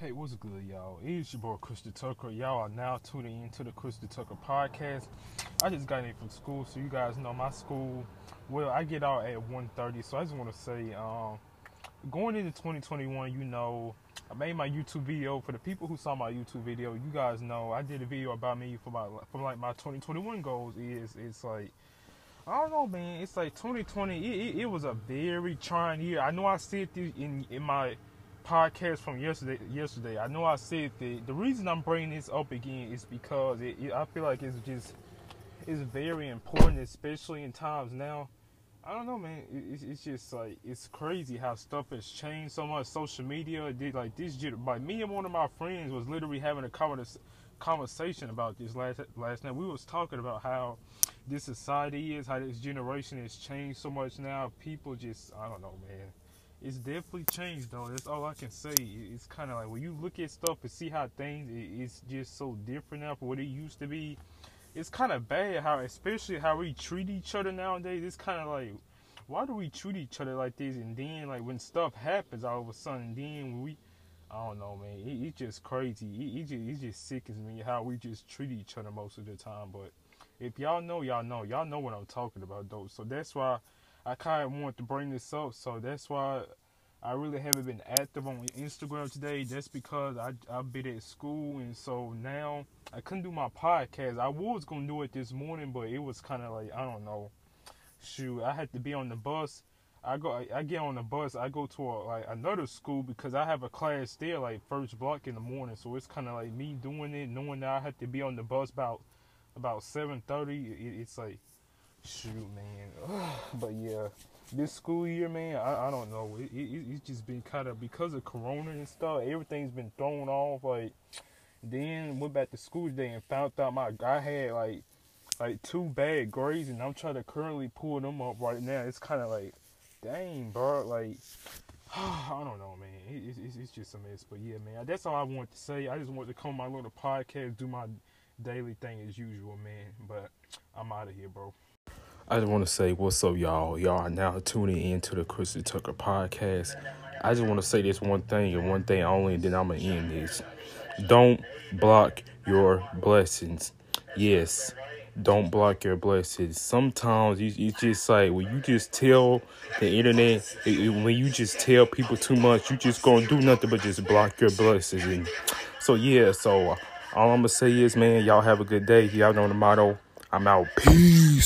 Hey, what's good, y'all? It's your boy Christon Tucker. Y'all are now tuning into the Christon Tucker podcast. I just got in from school, so you guys know my school. Well, I get out at 1.30, so I just want to say, um, going into 2021, you know, I made my YouTube video. For the people who saw my YouTube video, you guys know I did a video about me for my for like my 2021 goals. Is it's like I don't know, man. It's like 2020. It, it, it was a very trying year. I know I said this in in my podcast from yesterday. Yesterday, I know I said the reason I'm bringing this up again is because it, it, I feel like it's just it's very important, especially in times now. I don't know, man. It, it's just like it's crazy how stuff has changed so much. Social media did like this. Like me and one of my friends was literally having a conversation about this last last night. We was talking about how this society is, how this generation has changed so much now. People just, I don't know, man it's definitely changed though. That's all I can say. It's kind of like when you look at stuff and see how things it's just so different now from what it used to be. It's kind of bad how, especially how we treat each other nowadays. It's kind of like, why do we treat each other like this? And then like when stuff happens all of a sudden, then we, I don't know, man. It, it's just crazy. It, it just it just sickens me how we just treat each other most of the time. But if y'all know, y'all know, y'all know what I'm talking about though. So that's why I kind of want to bring this up, so that's why I really haven't been active on Instagram today. Just because I I've been at school, and so now I couldn't do my podcast. I was gonna do it this morning, but it was kind of like I don't know. Shoot, I had to be on the bus. I go, I get on the bus. I go to a, like another school because I have a class there, like first block in the morning. So it's kind of like me doing it, knowing that I have to be on the bus about about seven thirty. It, it's like shoot, man. but yeah, this school year, man, I, I don't know. It, it, it's just been kind of because of Corona and stuff. Everything's been thrown off. Like then went back to school today and found out my I had like like two bad grades, and I'm trying to currently pull them up right now. It's kind of like, dang, bro, like. I don't know, man. It, it's, it's just a mess. But yeah, man, that's all I want to say. I just want to come my little podcast, do my daily thing as usual, man. But I'm out of here, bro. I just want to say what's up, y'all. Y'all are now tuning in to the Christon Tucker podcast. I just want to say this one thing and one thing only, and then I'm to end this. Don't block your blessings. Yes, don't block your blessings. Sometimes you, you just like when you just tell the internet, it, when you just tell people too much, you just gonna do nothing but just block your blessings. And so yeah, so all I'm gonna say is, man, y'all have a good day. Y'all know the motto. I'm out. Peace.